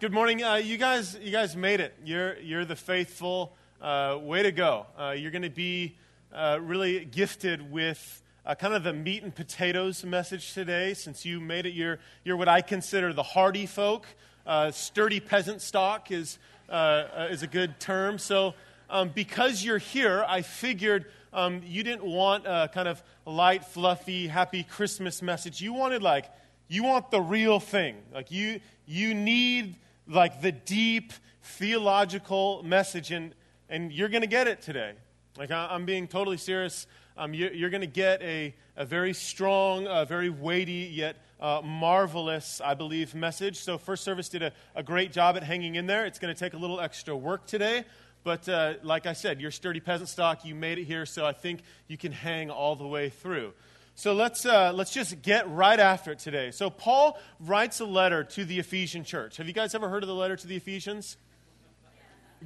Good morning. Uh, you guys, you guys made it. You're, you're the faithful. Uh, way to go. Uh, you're going to be uh, really gifted with uh, kind of the meat and potatoes message today since you made it. You're, you're what I consider the hardy folk. Uh, sturdy peasant stock is, is a good term. So, um, because you're here, I figured um, you didn't want a kind of light, fluffy, happy Christmas message. You wanted like, you want the real thing. Like you, you need like the deep theological message, and, and you're going to get it today. Like, I, am being totally serious. Um, you, you're going to get a, a very strong, uh, very weighty, yet uh, marvelous, I believe, message. So, First Service did a, a great job at hanging in there. It's going to take a little extra work today. But uh, like I said, you're sturdy peasant stock. You made it here, so I think you can hang all the way through. So let's, uh, let's just get right after it today. So, Paul writes a letter to the Ephesian church. Have you guys ever heard of the letter to the Ephesians?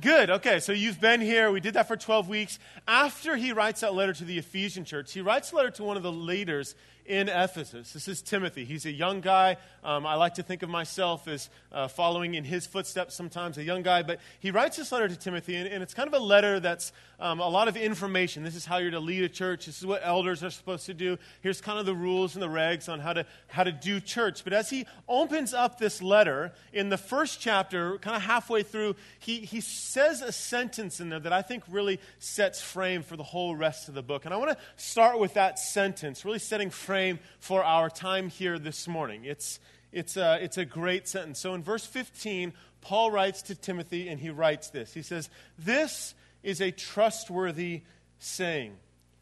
Good. Okay. So you've been here. We did that for 12 weeks. After he writes that letter to the Ephesian church, he writes a letter to one of the leaders in Ephesus. This is Timothy. He's a young guy. Um, I like to think of myself as uh, following in his footsteps sometimes, a young guy. But he writes this letter to Timothy, and, and it's kind of a letter that's um, a lot of information. This is how you're to lead a church. This is what elders are supposed to do. Here's kind of the rules and the regs on how to, how to do church. But as he opens up this letter, in the first chapter, kind of halfway through, he, he says a sentence in there that I think really sets frame for the whole rest of the book. And I want to start with that sentence, really setting frame for our time here this morning. It's, it's, a, it's a great sentence. So in verse 15, Paul writes to Timothy, and he writes this He says, This is a trustworthy saying,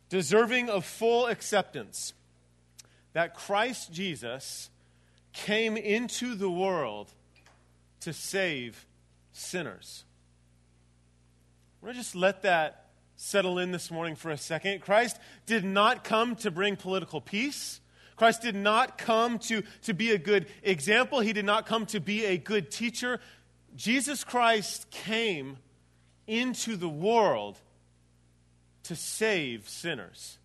deserving of full acceptance, that Christ Jesus came into the world to save sinners. We're going to just let that settle in this morning for a second. Christ did not come to bring political peace. Christ did not come to, to be a good example. He did not come to be a good teacher. Jesus Christ came into the world to save sinners.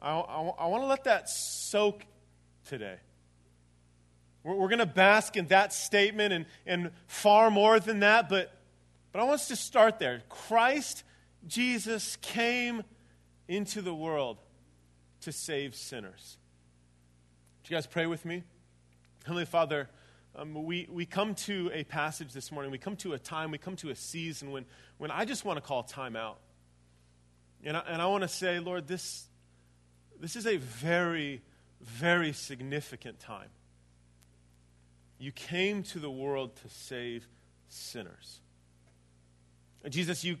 I, I, I want to let that soak today. We're, we're going to bask in that statement and, and far more than that, but but I want us to start there. Christ Jesus came into the world to save sinners. Would you guys pray with me? Heavenly Father, um, we, we come to a passage this morning. We come to a time, we come to a season when, when I just want to call time out. And I, and I want to say, Lord, this, this is a very, very significant time. You came to the world to save sinners. Jesus, you,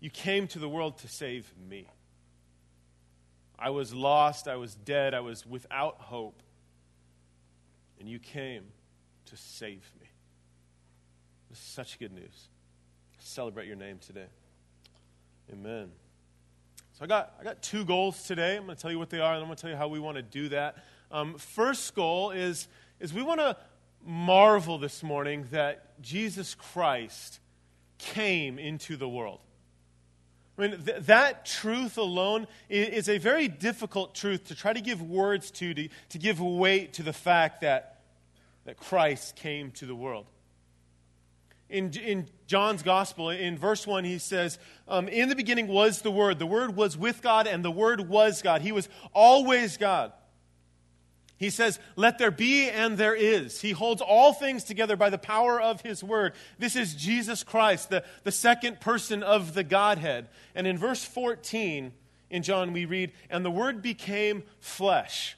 you came to the world to save me. I was lost, I was dead, I was without hope. And you came to save me. This is such good news. Celebrate your name today. Amen. So I got, I got two goals today. I'm going to tell you what they are, and I'm going to tell you how we want to do that. Um, first goal is, is we want to marvel this morning that Jesus Christ came into the world. I mean, th- that truth alone is, a very difficult truth to try to give words to, to, to give weight to the fact that, that Christ came to the world. In, in John's gospel, in verse 1, he says, um, In the beginning was the Word. The Word was with God, and the Word was God. He was always God. He says, Let there be, and there is. He holds all things together by the power of His word. This is Jesus Christ, the, the second person of the Godhead. And in verse 14 in John, we read, And the Word became flesh.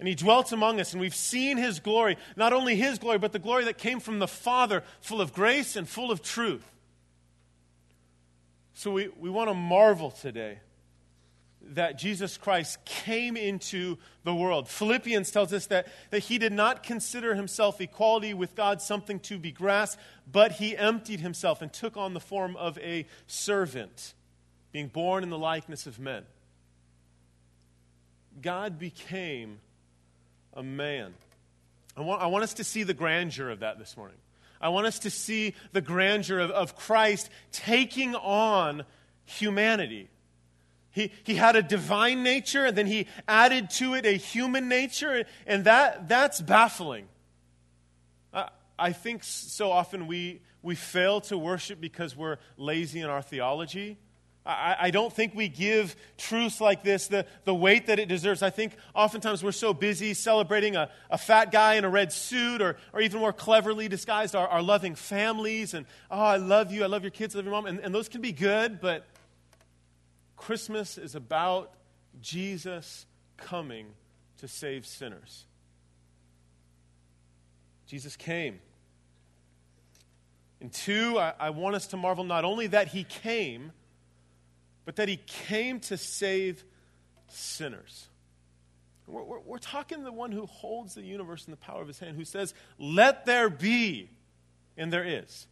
And He dwelt among us, and we've seen His glory. Not only His glory, but the glory that came from the Father, full of grace and full of truth. So we, we want to marvel today that Jesus Christ came into the world. Philippians tells us that, that he did not consider himself equality with God something to be grasped, but he emptied himself and took on the form of a servant, being born in the likeness of men. God became a man. I want, I want us to see the grandeur of that this morning. I want us to see the grandeur of, of Christ taking on humanity he, he had a divine nature, and then he added to it a human nature, and that, that's baffling. I, I think so often we, we fail to worship because we're lazy in our theology. I, I don't think we give truths like this the, the weight that it deserves. I think oftentimes we're so busy celebrating a, a fat guy in a red suit or, or even more cleverly disguised our, our loving families and, oh, I love you, I love your kids, I love your mom. And, and those can be good, but Christmas is about Jesus coming to save sinners. Jesus came. And two, I, I want us to marvel not only that he came, but that he came to save sinners. We're, we're, we're, talking the one who holds the universe in the power of his hand, who says, Let there be, and there is.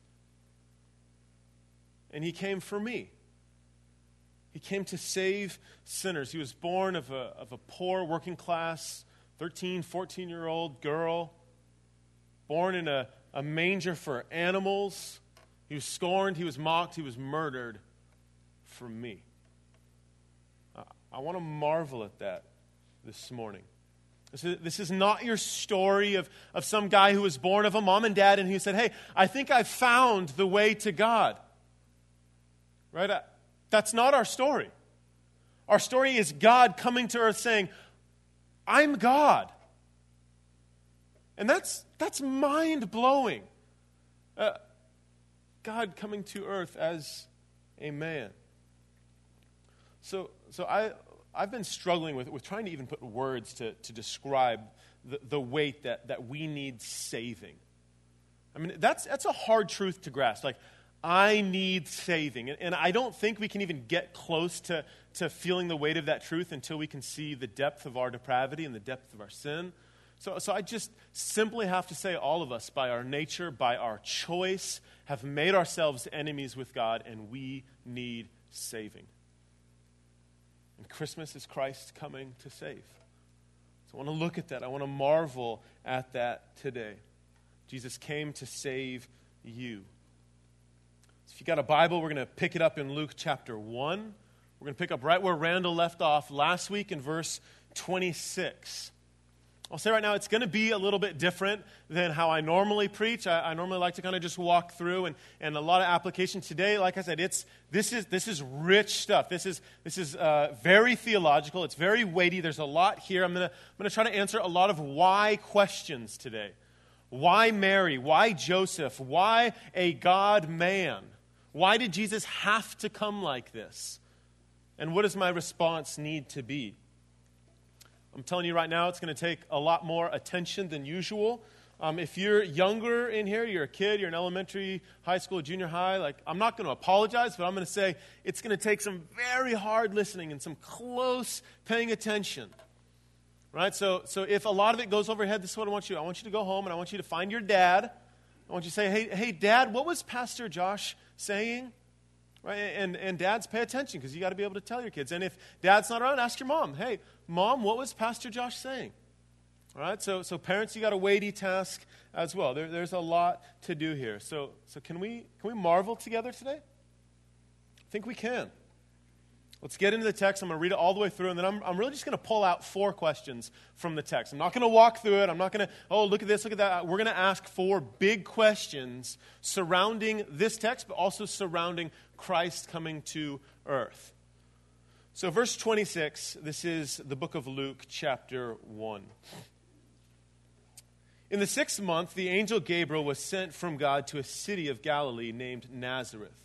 And he came for me. He came to save sinners. He was born of a, of a poor, working class, 13, 14 year old girl, born in a, a manger for animals. He was scorned, he was mocked, he was murdered for me. I want to marvel at that this morning. This is, this is not your story of, of some guy who was born of a mom and dad and who said, Hey, I think I've found the way to God. Right? That's not our story. Our story is God coming to earth saying, I'm God. And that's, that's mind blowing. Uh, God coming to earth as a man. So, so I, I've been struggling with, with trying to even put words to, to describe the, the weight that, that we need saving. I mean, that's, that's a hard truth to grasp. Like, I need saving. And, I don't think we can even get close to, to feeling the weight of that truth until we can see the depth of our depravity and the depth of our sin. So, so I just simply have to say, all of us, by our nature, by our choice, have made ourselves enemies with God, and we need saving. And Christmas is Christ coming to save. So I want to look at that. I want to marvel at that today. Jesus came to save you. If you got a Bible, we're going to pick it up in Luke chapter 1. We're going to pick up right where Randall left off last week in verse 26. I'll say right now, it's going to be a little bit different than how I normally preach. I, I normally like to kind of just walk through and, and a lot of application. Today, like I said, it's, this, is, this is rich stuff. This is, this is uh, very theological. It's very weighty. There's a lot here. I'm going to I'm going to try to answer a lot of why questions today. Why Mary? Why Joseph? Why a God man? Why did Jesus have to come like this? And what does my response need to be? I'm telling you right now, it's going to take a lot more attention than usual. Um, if you're younger in here, you're a kid, you're in elementary, high school, junior high, like, I'm not going to apologize, but I'm going to say it's going to take some very hard listening and some close paying attention. Right? So, so if a lot of it goes overhead, this is what I want you. I want you to go home and I want you to find your dad. I want you to say, hey, hey, dad, what was Pastor Josh saying? Right? And, and dads, pay attention because you got to be able to tell your kids. And if dad's not around, ask your mom, hey, mom, what was Pastor Josh saying? All right, so, so parents, you got a weighty task as well. There, there's a lot to do here. So, so can, we, can we marvel together today? I think we can. Let's get into the text. I'm going to read it all the way through, and then I'm, I'm really just going to pull out four questions from the text. I'm not going to walk through it. I'm not going to, oh, look at this, look at that. Uh, we're going to ask four big questions surrounding this text, but also surrounding Christ coming to earth. So, verse 26, this is the book of Luke, chapter 1. In the sixth month, the angel Gabriel was sent from God to a city of Galilee named Nazareth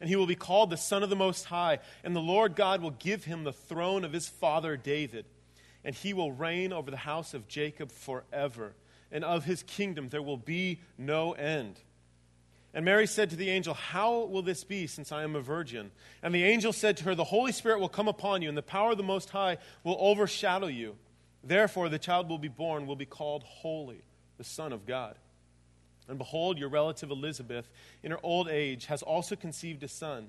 and he will be called the Son of the Most High. And the Lord God will give him the throne of his father David, and he will reign over the house of Jacob forever. And of his kingdom there will be no end. And Mary said to the angel, How will this be, since I am a virgin? And the angel said to her, The Holy Spirit will come upon you, and the power of the Most High will overshadow you. Therefore, the child will be born, will be called Holy, the Son of God. And behold, your relative Elizabeth, in her old age, has also conceived a son.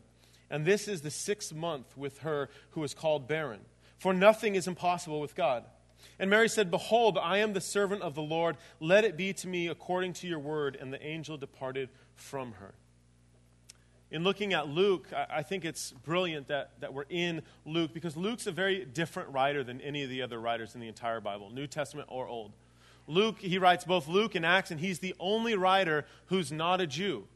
And this is the sixth month with her who is called barren. For nothing is impossible with God. And Mary said, Behold, I am the servant of the Lord. Let it be to me according to your word. And the angel departed from her. In looking at Luke, I think it's brilliant that, that we're in Luke because Luke's a very different writer than any of the other writers in the entire Bible, New Testament or Old. Luke, he writes both Luke and Acts, and he's the only writer who's not a Jew.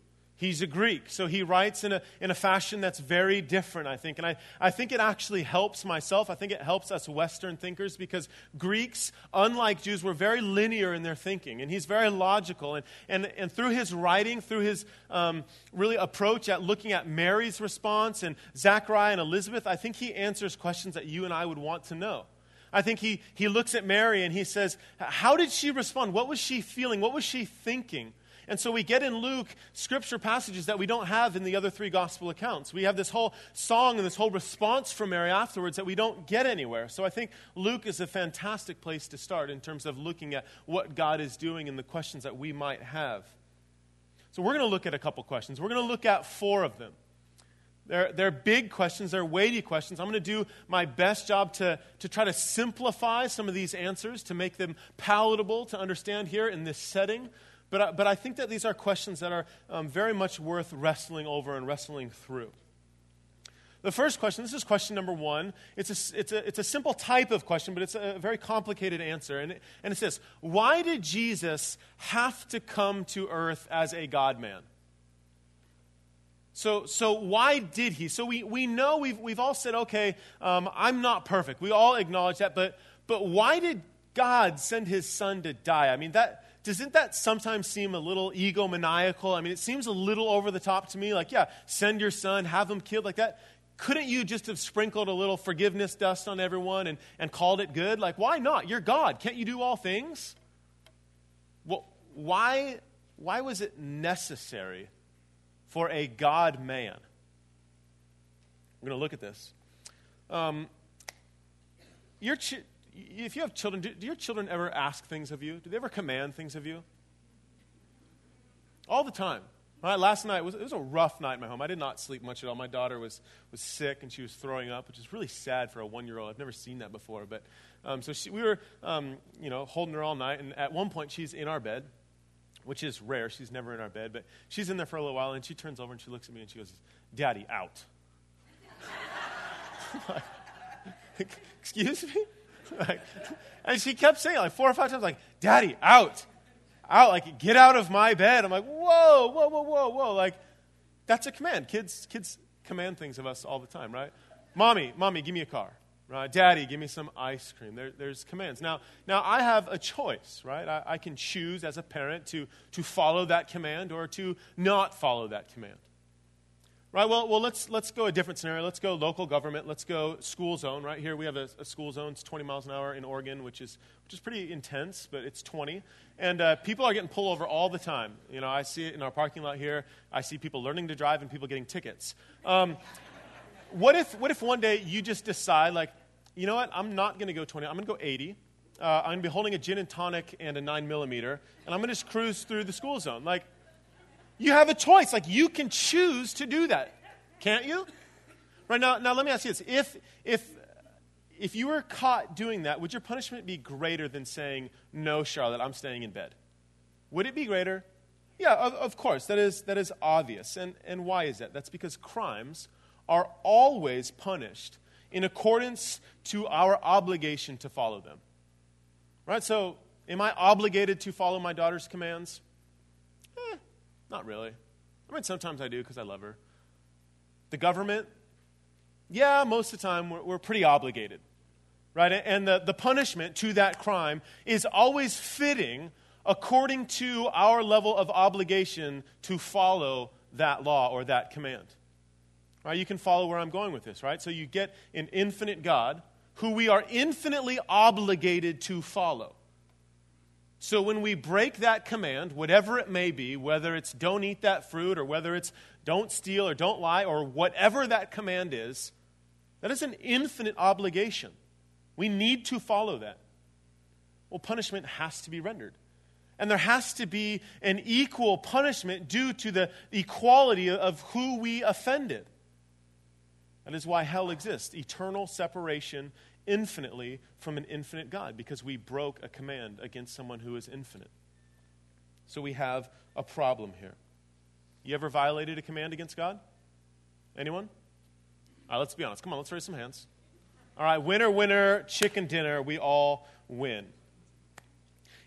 He's a Greek, so he writes in a, in a fashion that's very different, I think. And I, I think it actually helps myself. I think it helps us Western thinkers because Greeks, unlike Jews, were very linear in their thinking. And he's very logical. And, and, and through his writing, through his um, really approach at looking at Mary's response and Zachariah and Elizabeth, I think he answers questions that you and I would want to know. I think he, he looks at Mary and he says, How did she respond? What was she feeling? What was she thinking? And so we get in Luke scripture passages that we don't have in the other three gospel accounts. We have this whole song and this whole response from Mary afterwards that we don't get anywhere. So I think Luke is a fantastic place to start in terms of looking at what God is doing and the questions that we might have. So we're going to look at a couple questions. We're going to look at four of them. They're, they're big questions, they're weighty questions. I'm going to do my best job to, to try to simplify some of these answers, to make them palatable to understand here in this setting. But I, but I think that these are questions that are um, very much worth wrestling over and wrestling through. The first question, this is question number one. It's a, it's a, it's a simple type of question, but it's a very complicated answer. And, it, and it's this Why did Jesus have to come to earth as a God man? So, so why did he? So we, we know we've, we've all said, okay, um, I'm not perfect. We all acknowledge that, but, but why did God send his son to die? I mean, that, doesn't that sometimes seem a little egomaniacal? I mean, it seems a little over the top to me. Like, yeah, send your son, have him killed like that. Couldn't you just have sprinkled a little forgiveness dust on everyone and, and called it good? Like, why not? You're God. Can't you do all things? Well, why, why was it necessary for a God man? We're going to look at this. Um, your, ch- if you have children, do, do, your children ever ask things of you? Do they ever command things of you? All the time. Right, last night was, it was a rough night in my home. I did not sleep much at all. My daughter was, was sick and she was throwing up, which is really sad for a one year old. I've never seen that before. But um, so she, we were, um, you know, holding her all night. And at one point, she's in our bed, which is rare. She's never in our bed, but she's in there for a little while. And she turns over and she looks at me and she goes, "Daddy, out." Excuse me. like, and she kept saying like four or five times, like, Daddy, out. Out, like, get out of my bed. I'm like, whoa, whoa, whoa, whoa, whoa. Like, that's a command. Kids, kids command things of us all the time, right? Mommy, mommy, give me a car. Right? Daddy, give me some ice cream. There, there's commands. Now, now, I have a choice, right? I, I can choose as a parent to, to follow that command or to not follow that command. Right, well, well let's, let's go a different scenario. Let's go local government. Let's go school zone. Right here, we have a, a school zone. It's 20 miles an hour in Oregon, which is, which is pretty intense, but it's 20. And uh, people are getting pulled over all the time. You know, I see it in our parking lot here. I see people learning to drive and people getting tickets. Um, what, if, what if one day you just decide, like, you know what, I'm not going to go 20, I'm going to go 80. Uh, I'm going to be holding a gin and tonic and a 9 millimeter, and I'm going to just cruise through the school zone. Like, you have a choice. Like you can choose to do that. Can't you? Right now, now let me ask you this. If, if, if you were caught doing that, would your punishment be greater than saying, No, Charlotte, I'm staying in bed? Would it be greater? Yeah, of, of course. That is, that is obvious. And, and why is that? That's because crimes are always punished in accordance to our obligation to follow them. Right? So, am I obligated to follow my daughter's commands? Eh, not really. I mean, sometimes I do because I love her. The government, yeah, most of the time we're, we're pretty obligated, right? And the, the punishment to that crime is always fitting according to our level of obligation to follow that law or that command. Right? You can follow where I'm going with this, right? So you get an infinite God who we are infinitely obligated to follow. So when we break that command, whatever it may be, whether it's don't eat that fruit or whether it's don't steal or don't lie or whatever that command is, that is an infinite obligation. We need to follow that. Well, punishment has to be rendered. And there has to be an equal punishment due to the equality of who we offended. That is why hell exists eternal separation infinitely from an infinite God, because we broke a command against someone who is infinite. So we have a problem here. You ever violated a command against God? Anyone? All right, let's be honest. Come on, let's raise some hands. All right, winner, winner, chicken dinner, we all win.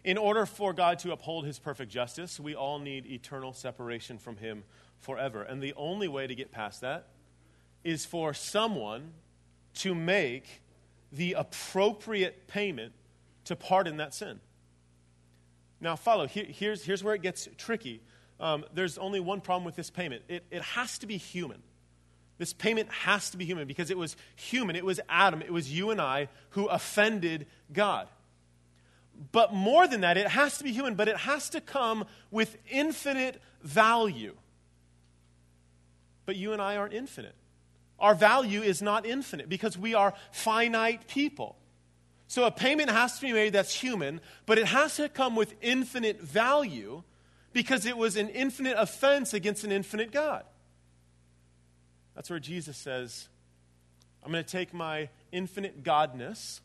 In order for God to uphold his perfect justice, we all need eternal separation from him forever. And the only way to get past that is for someone to make the appropriate payment to pardon that sin. Now, follow. Here, here's, here's where it gets tricky. Um, there's only one problem with this payment it, it has to be human. This payment has to be human because it was human. It was Adam. It was you and I who offended God. But more than that, it has to be human, but it has to come with infinite value. But you and I aren't infinite. Our value is not infinite because we are finite people. So a payment has to be made that's human, but it has to come with infinite value because it was an infinite offense against an infinite God. That's where Jesus says, I'm going to take my infinite godness,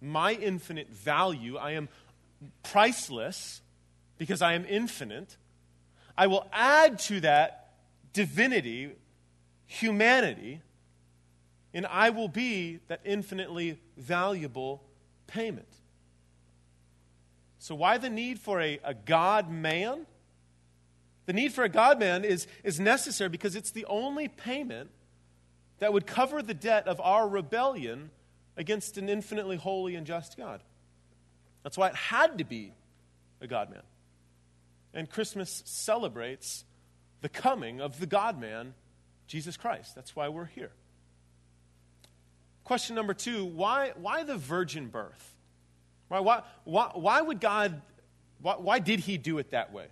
my infinite value. I am priceless because I am infinite. I will add to that divinity, humanity, and I will be that infinitely valuable payment. So, why the need for a, a God man? The need for a God man is, is necessary because it's the only payment that would cover the debt of our rebellion against an infinitely holy and just God. That's why it had to be a God man. And Christmas celebrates the coming of the God man, Jesus Christ. That's why we're here. Question number two why, why the virgin birth? Why, why, why, why would God, why, why did he do it that way?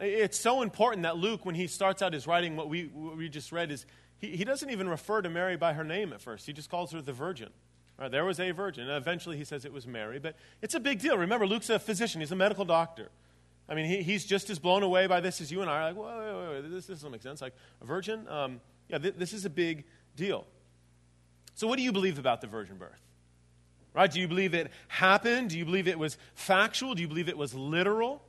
It's so important that Luke, when he starts out his writing, what we, what we just read is he, he doesn't even refer to Mary by her name at first. He just calls her the virgin. Right, there was a virgin. And eventually he says it was Mary. But it's a big deal. Remember, Luke's a physician, he's a medical doctor. I mean, he, he's just as blown away by this as you and I are like, wait, wait, wait, this, this doesn't make sense. Like, a virgin? Um, yeah, th- this is a big deal. So, what do you believe about the virgin birth? Right? Do you believe it happened? Do you believe it was factual? Do you believe it was literal?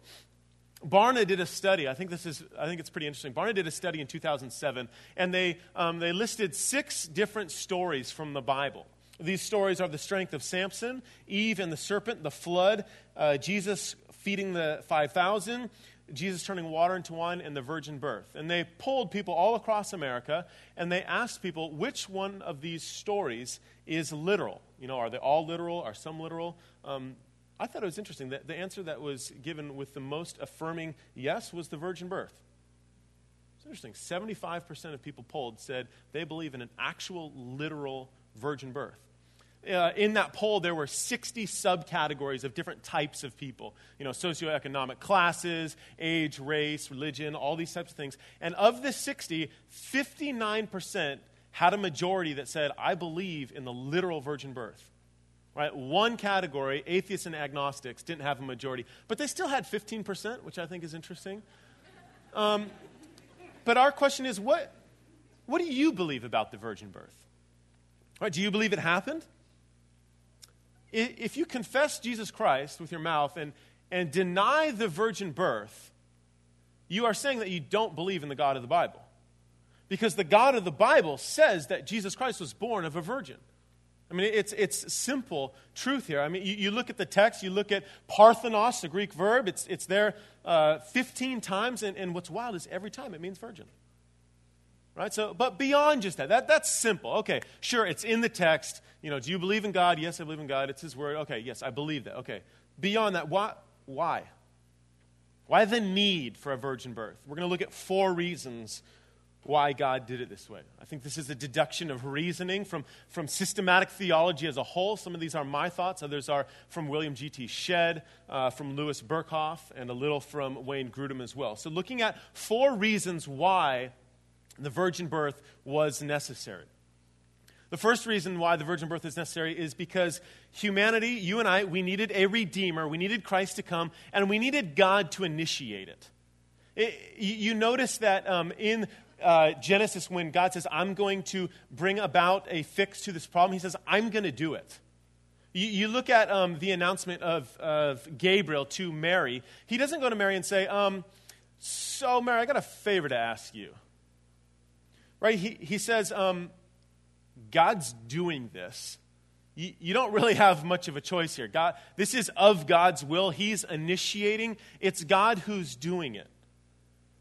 Barna did a study. I think this is. I think it's pretty interesting. Barna did a study in 2007, and they um, they listed six different stories from the Bible. These stories are the strength of Samson, Eve and the serpent, the flood, uh, Jesus feeding the 5,000, Jesus turning water into wine, and the virgin birth. And they polled people all across America and they asked people which one of these stories is literal. You know, are they all literal? Are some literal? Um, I thought it was interesting that the answer that was given with the most affirming yes was the virgin birth. It's interesting. 75% of people polled said they believe in an actual literal virgin birth uh, in that poll, there were 60 subcategories of different types of people. You know, socioeconomic classes, age, race, religion, all these types of things. And of the 60, 59% had a majority that said, I believe in the literal virgin birth. Right? One category, atheists and agnostics, didn't have a majority, but they still had 15%, which I think is interesting. Um, but our question is what, what do you believe about the virgin birth? Right, do you believe it happened? If you confess Jesus Christ with your mouth and, and deny the virgin birth, you are saying that you don't believe in the God of the Bible. Because the God of the Bible says that Jesus Christ was born of a virgin. I mean, it's, it's simple truth here. I mean, you, you look at the text, you look at parthenos, the Greek verb, it's, it's there uh, 15 times, and, and what's wild is every time it means virgin. Right? So, but beyond just that, that, that's simple. Okay, sure, it's in the text. You know, do you believe in God? Yes, I believe in God. It's His Word. Okay, yes, I believe that. Okay. Beyond that, why? Why? Why the need for a virgin birth? We're going to look at four reasons why God did it this way. I think this is a deduction of reasoning from, from systematic theology as a whole. Some of these are my thoughts, others are from William G.T. Shedd, uh, from Louis Berkhof, and a little from Wayne Grudem as well. So, looking at four reasons why the virgin birth was necessary. The first reason why the virgin birth is necessary is because humanity, you and I, we needed a redeemer. We needed Christ to come, and we needed God to initiate it. it you notice that um, in uh, Genesis, when God says, I'm going to bring about a fix to this problem, he says, I'm going to do it. You, you look at um, the announcement of, of Gabriel to Mary. He doesn't go to Mary and say, um, So, Mary, I got a favor to ask you. Right? He, he says, um, God's doing this. You, you don't really have much of a choice here. God, this is of God's will. He's initiating, it's God who's doing it.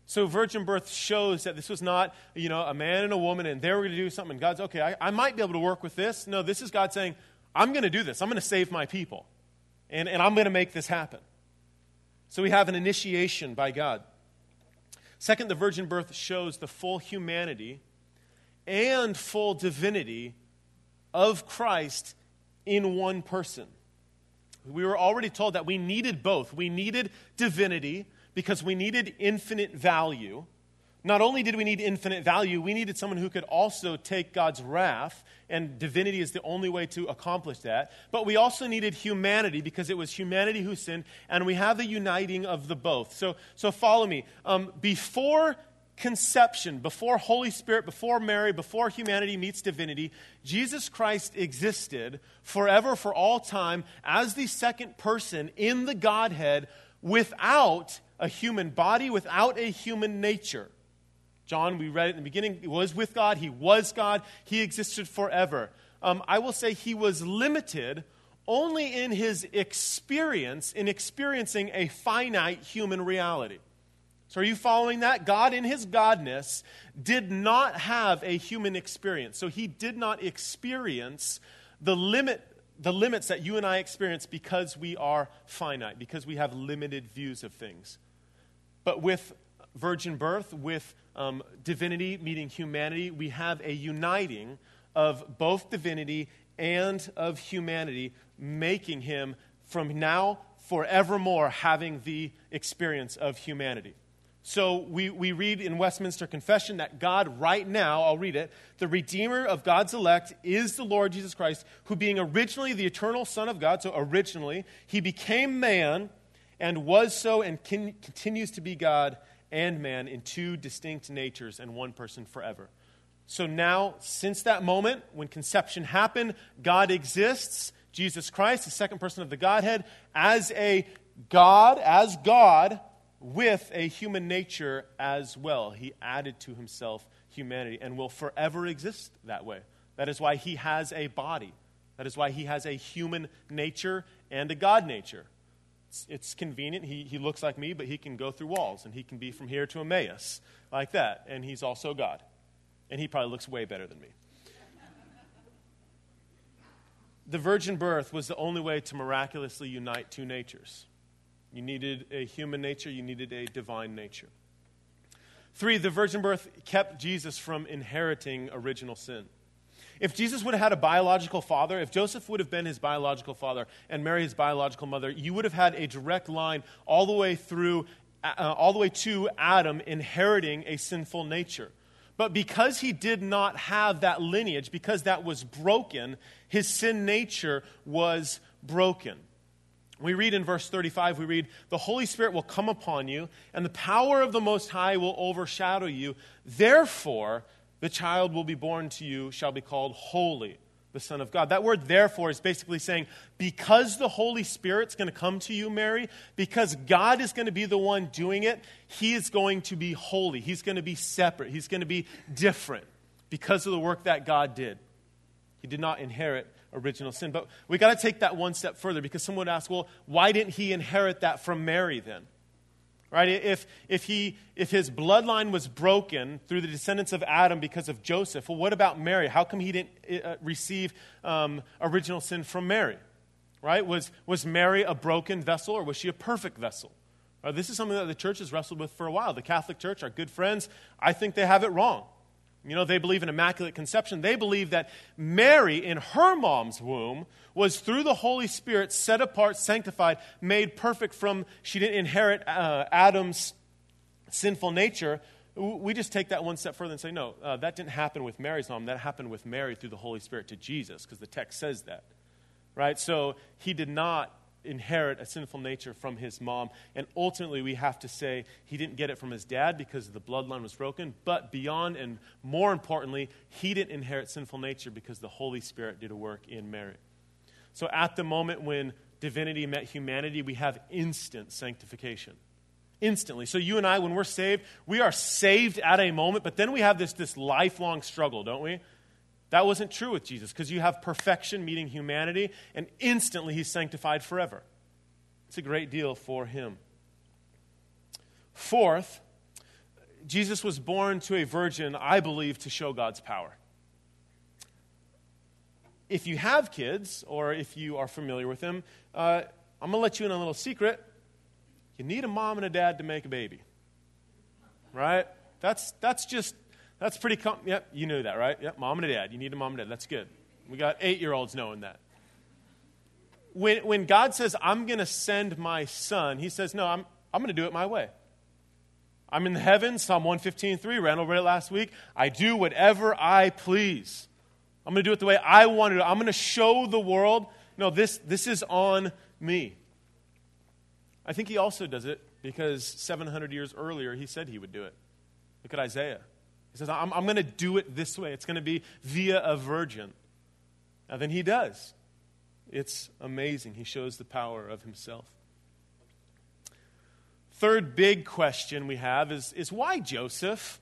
So virgin birth shows that this was not, you know, a man and a woman and they were going to do something. God's, okay, I, I might be able to work with this. No, this is God saying, I'm going to do this. I'm going to save my people. And, and I'm going to make this happen. So we have an initiation by God. Second, the virgin birth shows the full humanity and full divinity of Christ in one person. We were already told that we needed both. We needed divinity because we needed infinite value. Not only did we need infinite value, we needed someone who could also take God's wrath, and divinity is the only way to accomplish that. But we also needed humanity because it was humanity who sinned, and we have the uniting of the both. So, so follow me. Um, before conception, before Holy Spirit, before Mary, before humanity meets divinity, Jesus Christ existed forever, for all time, as the second person in the Godhead without a human body, without a human nature. John, we read it in the beginning, he was with God, he was God, he existed forever. Um, I will say he was limited only in his experience, in experiencing a finite human reality. So, are you following that? God, in his godness, did not have a human experience. So, he did not experience the limit the limits that you and I experience because we are finite, because we have limited views of things. But with virgin birth, with um, divinity meeting humanity, we have a uniting of both divinity and of humanity, making him from now forevermore having the experience of humanity. So we, we read in Westminster Confession that God, right now, I'll read it, the Redeemer of God's elect is the Lord Jesus Christ, who being originally the eternal Son of God, so originally, he became man and was so and can, continues to be God and man in two distinct natures and one person forever. So now, since that moment when conception happened, God exists, Jesus Christ, the second person of the Godhead, as a God, as God with a human nature as well. He added to himself humanity and will forever exist that way. That is why he has a body. That is why he has a human nature and a God nature. It's, it's convenient. He, he looks like me, but he can go through walls and he can be from here to Emmaus like that. And he's also God. And he probably looks way better than me. the virgin birth was the only way to miraculously unite two natures. You needed a human nature, you needed a divine nature. Three, the virgin birth kept Jesus from inheriting original sin. If Jesus would have had a biological father, if Joseph would have been his biological father and Mary his biological mother, you would have had a direct line all the way through, uh, all the way to Adam inheriting a sinful nature. But because he did not have that lineage, because that was broken, his sin nature was broken. We read in verse 35, we read, The Holy Spirit will come upon you, and the power of the Most High will overshadow you. Therefore, the child will be born to you, shall be called Holy, the Son of God. That word, therefore, is basically saying, because the Holy Spirit's going to come to you, Mary, because God is going to be the one doing it, He is going to be holy. He's going to be separate. He's going to be different because of the work that God did. He did not inherit original sin. But we got to take that one step further because someone would ask, well, why didn't he inherit that from Mary then? Right? If, if, he, if his bloodline was broken through the descendants of Adam because of Joseph, well, what about Mary? How come he didn't uh, receive um, original sin from Mary? Right? Was, was Mary a broken vessel or was she a perfect vessel? Uh, this is something that the church has wrestled with for a while. The Catholic Church, our good friends, I think they have it wrong. You know, they believe in immaculate conception. They believe that Mary, in her mom's womb, was through the Holy Spirit set apart, sanctified, made perfect from, she didn't inherit uh, Adam's sinful nature. We just take that one step further and say, no, uh, that didn't happen with Mary's mom. That happened with Mary through the Holy Spirit to Jesus, because the text says that. Right? So he did not inherit a sinful nature from his mom. And ultimately, we have to say he didn't get it from his dad because the bloodline was broken. But beyond and more importantly, he didn't inherit sinful nature because the Holy Spirit did a work in Mary. So at the moment when divinity met humanity, we have instant sanctification. Instantly. So you and I, when we're saved, we are saved at a moment, but then we have this, this lifelong struggle, don't we? That wasn't true with Jesus because you have perfection meeting humanity, and instantly he's sanctified forever. It's a great deal for him. Fourth, Jesus was born to a virgin, I believe, to show God's power. If you have kids, or if you are familiar with them, uh, I'm going to let you in a little secret. You need a mom and a dad to make a baby. Right? That's, that's just that's pretty, com- yep, you knew that, right? Yep, mom and dad. You need a mom and dad. That's good. We got eight year olds knowing that. When, when God says, I'm going to send my son, he says, No, I'm, I'm going to do it my way. I'm in the heavens, Psalm 115.3. Randall read it last week. I do whatever I please. I'm going to do it the way I want to. I'm going to show the world, no, this, this is on me. I think he also does it because 700 years earlier he said he would do it. Look at Isaiah. He says, I'm, I'm going to do it this way. It's going to be via a virgin. And then he does. It's amazing. He shows the power of himself. Third big question we have is, is why Joseph?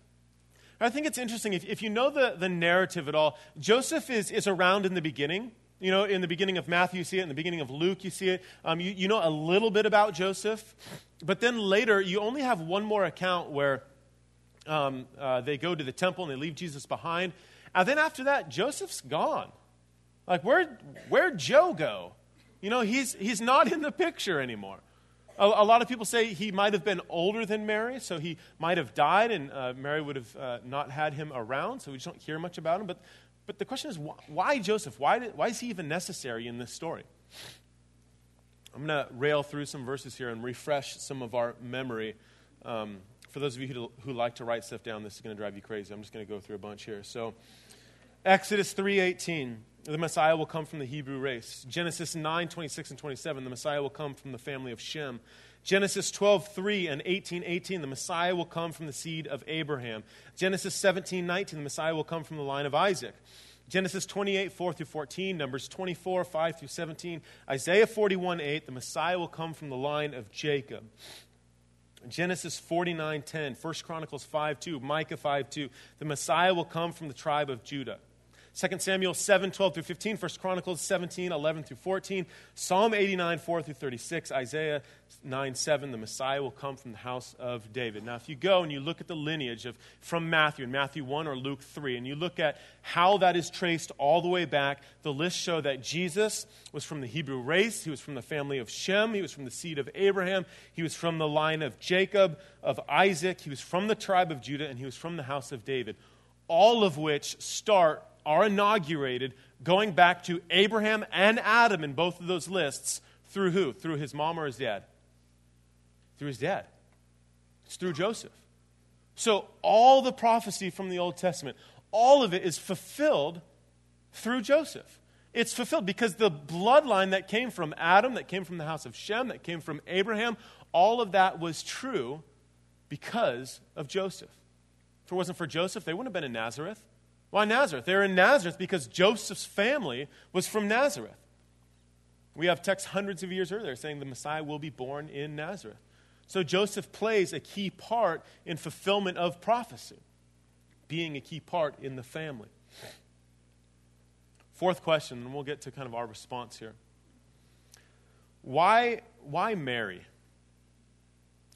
I think it's interesting. If, if you know the, the narrative at all, Joseph is, is around in the beginning. You know, in the beginning of Matthew, you see it. In the beginning of Luke, you see it. Um, you, you know a little bit about Joseph. But then later, you only have one more account where um, uh, they go to the temple and they leave Jesus behind. And then after that, Joseph's gone. Like, where, where'd Joe go? You know, he's, he's not in the picture anymore. A, a lot of people say he might have been older than Mary, so he might have died and uh, Mary would have uh, not had him around, so we just don't hear much about him. But, but the question is, why, why Joseph? Why, did, why is he even necessary in this story? I'm going to rail through some verses here and refresh some of our memory. Um, for those of you who, who like to write stuff down, this is going to drive you crazy. I'm just going to go through a bunch here. So, Exodus 3:18, the Messiah will come from the Hebrew race. Genesis 9:26 and 27, the Messiah will come from the family of Shem. Genesis 12:3 and 18:18, the Messiah will come from the seed of Abraham. Genesis 17:19, the Messiah will come from the line of Isaac. Genesis 28, 4 through 14, Numbers 24, 5 through 17, Isaiah 41, 8, the Messiah will come from the line of Jacob. Genesis 49 10, 1 Chronicles 5 2, Micah 5 2. The Messiah will come from the tribe of Judah. 2 Samuel 7, 12 through 15, 1 Chronicles 17, 11 through 14, Psalm 89, 4 through 36, Isaiah 9, 7, the Messiah will come from the house of David. Now, if you go and you look at the lineage of from Matthew, in Matthew 1 or Luke 3, and you look at how that is traced all the way back, the lists show that Jesus was from the Hebrew race, he was from the family of Shem, he was from the seed of Abraham, he was from the line of Jacob, of Isaac, he was from the tribe of Judah, and he was from the house of David. All of which start are inaugurated going back to Abraham and Adam in both of those lists through who? Through his mom or his dad? Through his dad. It's through Joseph. So all the prophecy from the Old Testament, all of it is fulfilled through Joseph. It's fulfilled because the bloodline that came from Adam, that came from the house of Shem, that came from Abraham, all of that was true because of Joseph. If it wasn't for Joseph, they wouldn't have been in Nazareth. Why Nazareth? They're in Nazareth because Joseph's family was from Nazareth. We have texts hundreds of years earlier saying the Messiah will be born in Nazareth. So Joseph plays a key part in fulfillment of prophecy, being a key part in the family. Fourth question, and we'll get to kind of our response here. Why, why Mary?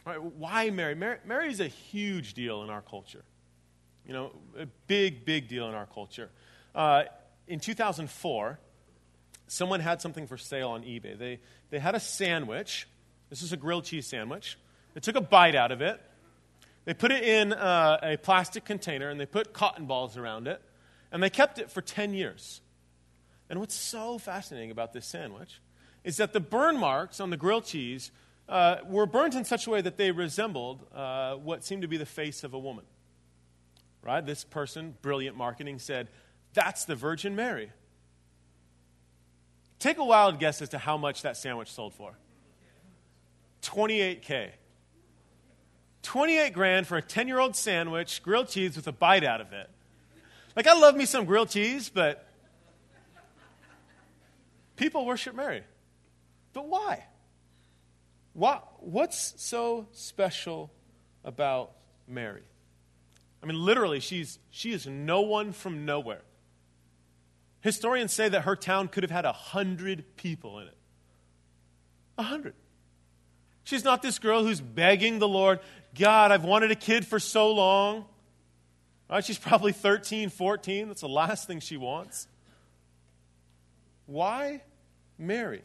Why Mary? Mary? Mary is a huge deal in our culture. You know, a big, big deal in our culture. Uh, in 2004, someone had something for sale on eBay. They, they had a sandwich. This is a grilled cheese sandwich. They took a bite out of it. They put it in uh, a plastic container and they put cotton balls around it. And they kept it for 10 years. And what's so fascinating about this sandwich is that the burn marks on the grilled cheese uh, were burnt in such a way that they resembled uh, what seemed to be the face of a woman right? This person, brilliant marketing, said, That's the Virgin Mary. Take a wild guess as to how much that sandwich sold for. 28K. 28 grand for a 10 year old sandwich, grilled cheese with a bite out of it. Like, I love me some grilled cheese, but people worship Mary. But why? Why? What's so special about Mary? I mean, literally, she's, she is no one from nowhere. Historians say that her town could have had a hundred people in it. A hundred. She's not this girl who's begging the Lord, God, I've wanted a kid for so long. Right? She's probably 13, 14. That's the last thing she wants. Why Mary?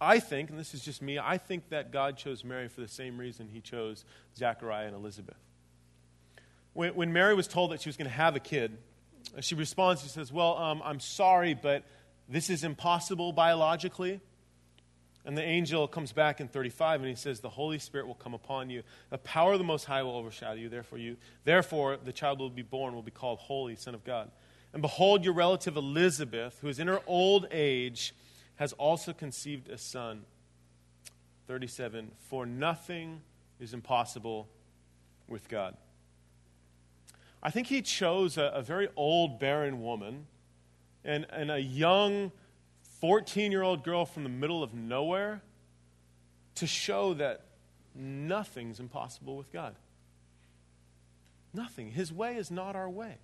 I think, and this is just me, I think that God chose Mary for the same reason he chose Zachariah and Elizabeth. When, when Mary was told that she was going to have a kid, she responds, she says, Well, um, I'm sorry, but this is impossible biologically. And the angel comes back in 35 and he says, The Holy Spirit will come upon you. The power of the Most High will overshadow you. Therefore, you, therefore the child will be born, will be called Holy, Son of God. And behold, your relative Elizabeth, who is in her old age, has also conceived a son. 37 For nothing is impossible with God. I think he chose a, a very old, barren woman and, and a young 14 year old girl from the middle of nowhere to show that nothing's impossible with God. Nothing. His way is not our way.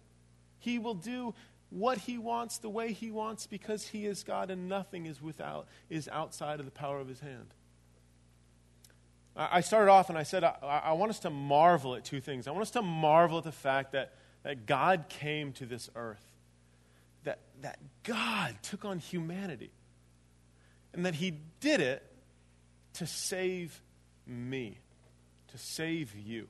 He will do what he wants the way he wants because he is God and nothing is without is outside of the power of his hand. I started off and I said, I, I, want us to marvel at two things. I want us to marvel at the fact that, that God came to this earth, that, that God took on humanity, and that He did it to save me, to save you.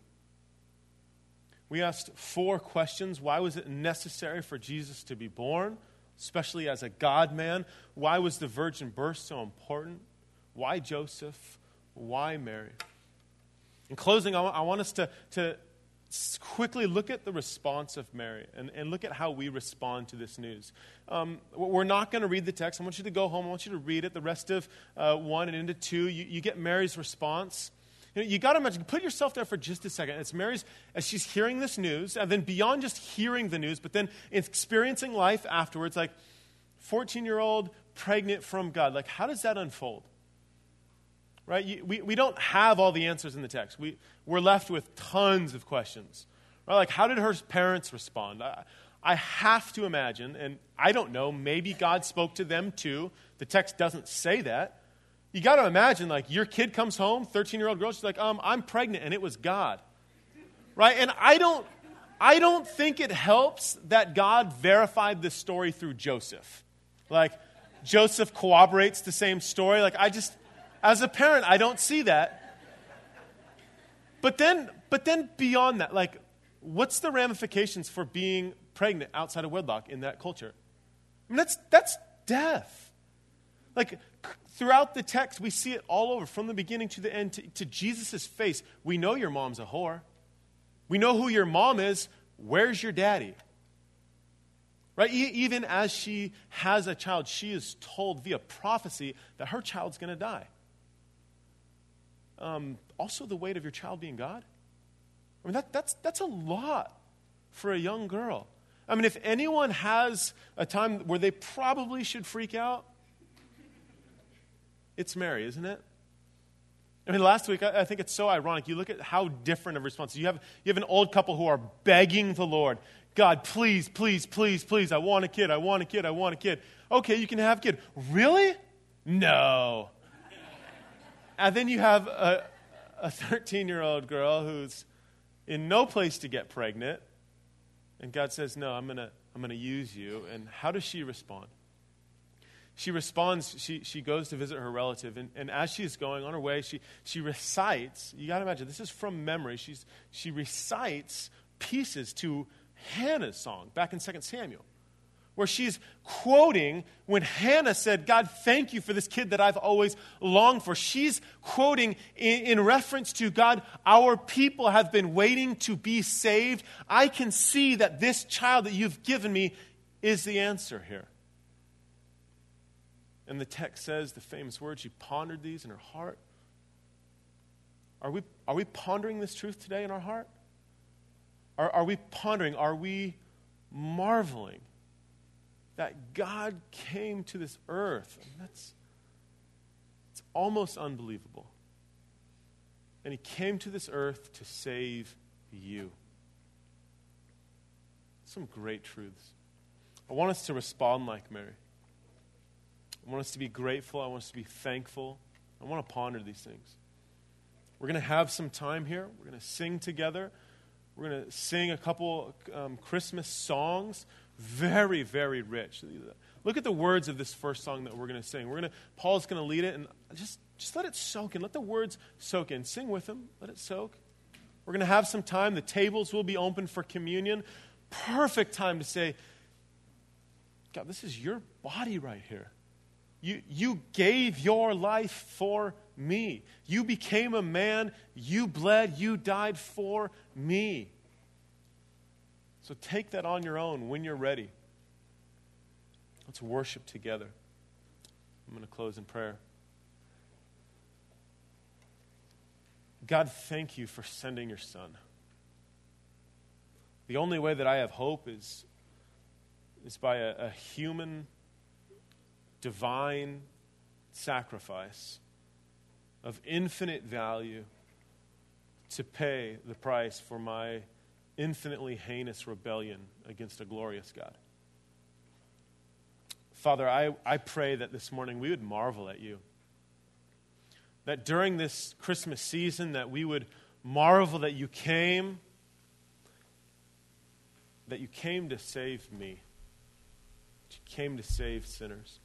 We asked four questions. Why was it necessary for Jesus to be born, especially as a God man? Why was the virgin birth so important? Why Joseph? Why Mary? In closing, I want us to, to quickly look at the response of Mary and, and look at how we respond to this news. Um, we're not going to read the text. I want you to go home. I want you to read it. The rest of uh, 1 and into 2, you, you get Mary's response. You, know, you got to imagine, put yourself there for just a second. It's Mary's, as she's hearing this news, and then beyond just hearing the news, but then experiencing life afterwards, like 14 year old pregnant from God. Like, how does that unfold? Right? We, we don't have all the answers in the text. We, we're left with tons of questions. Right? Like, how did her parents respond? I, I have to imagine, and I don't know, maybe God spoke to them too. The text doesn't say that. You got to imagine, like, your kid comes home, 13 year old girl, she's like, um, I'm pregnant, and it was God. Right? And I don't, I don't think it helps that God verified this story through Joseph. Like, Joseph corroborates the same story. Like, I just, as a parent, I don't see that. But then, but then beyond that, like, what's the ramifications for being pregnant outside of wedlock in that culture? I mean, that's, that's death. Like, throughout the text, we see it all over, from the beginning to the end, to, to Jesus' face. We know your mom's a whore. We know who your mom is. Where's your daddy? Right? E- even as she has a child, she is told via prophecy that her child's going to die um, also the weight of your child being God? I mean, that, that's, that's a lot for a young girl. I mean, if anyone has a time where they probably should freak out, it's Mary, isn't it? I mean, last week, I, I think it's so ironic. You look at how different of responses. You have, you have an old couple who are begging the Lord, God, please, please, please, please, I want a kid, I want a kid, I want a kid. Okay, you can have a kid. Really? No. And then you have a a 13 year old girl who's in no place to get pregnant. And God says, No, I'm going to I'm going to use you. And how does she respond? She responds, she, she goes to visit her relative, and, and as she's going on her way, she, she recites, you got to imagine, this is from memory. She's, she recites pieces to Hannah's song back in 2 Samuel where she's quoting when Hannah said, God, thank you for this kid that I've always longed for. She's quoting in, in, reference to God, our people have been waiting to be saved. I can see that this child that you've given me is the answer here. And the text says the famous words, she pondered these in her heart. Are we, are we pondering this truth today in our heart? Are, are we pondering? Are we marveling that God came to this earth? And that's it's almost unbelievable. And he came to this earth to save you. Some great truths. I want us to respond like Mary. I want us to be grateful. I want us to be thankful. I want to ponder these things. We're going to have some time here. We're going to sing together. We're going to sing a couple um, Christmas songs. Very, very rich. Look at the words of this first song that we're going to sing. We're going to, Paul's going to lead it, and just, just let it soak in. Let the words soak in. Sing with him. Let it soak. We're going to have some time. The tables will be open for communion. Perfect time to say, God, this is your body right here. You, you gave your life for me. You became a man. You bled. You died for me. So take that on your own when you're ready. Let's worship together. I'm going to close in prayer. God, thank you for sending your son. The only way that I have hope is, is by a, a human divine sacrifice of infinite value to pay the price for my infinitely heinous rebellion against a glorious God. Father, I, I pray that this morning we would marvel at you. That during this Christmas season that we would marvel that you came that you came to save me. That you came to save sinners.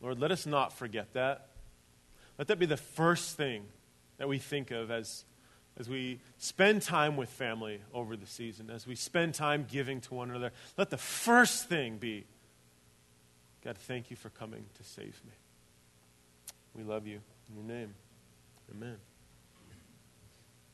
Lord, let us not forget that. Let that be the first thing that we think of as, as we spend time with family over the season, as we spend time giving to one another. Let the first thing be God, thank you for coming to save me. We love you. In your name, amen.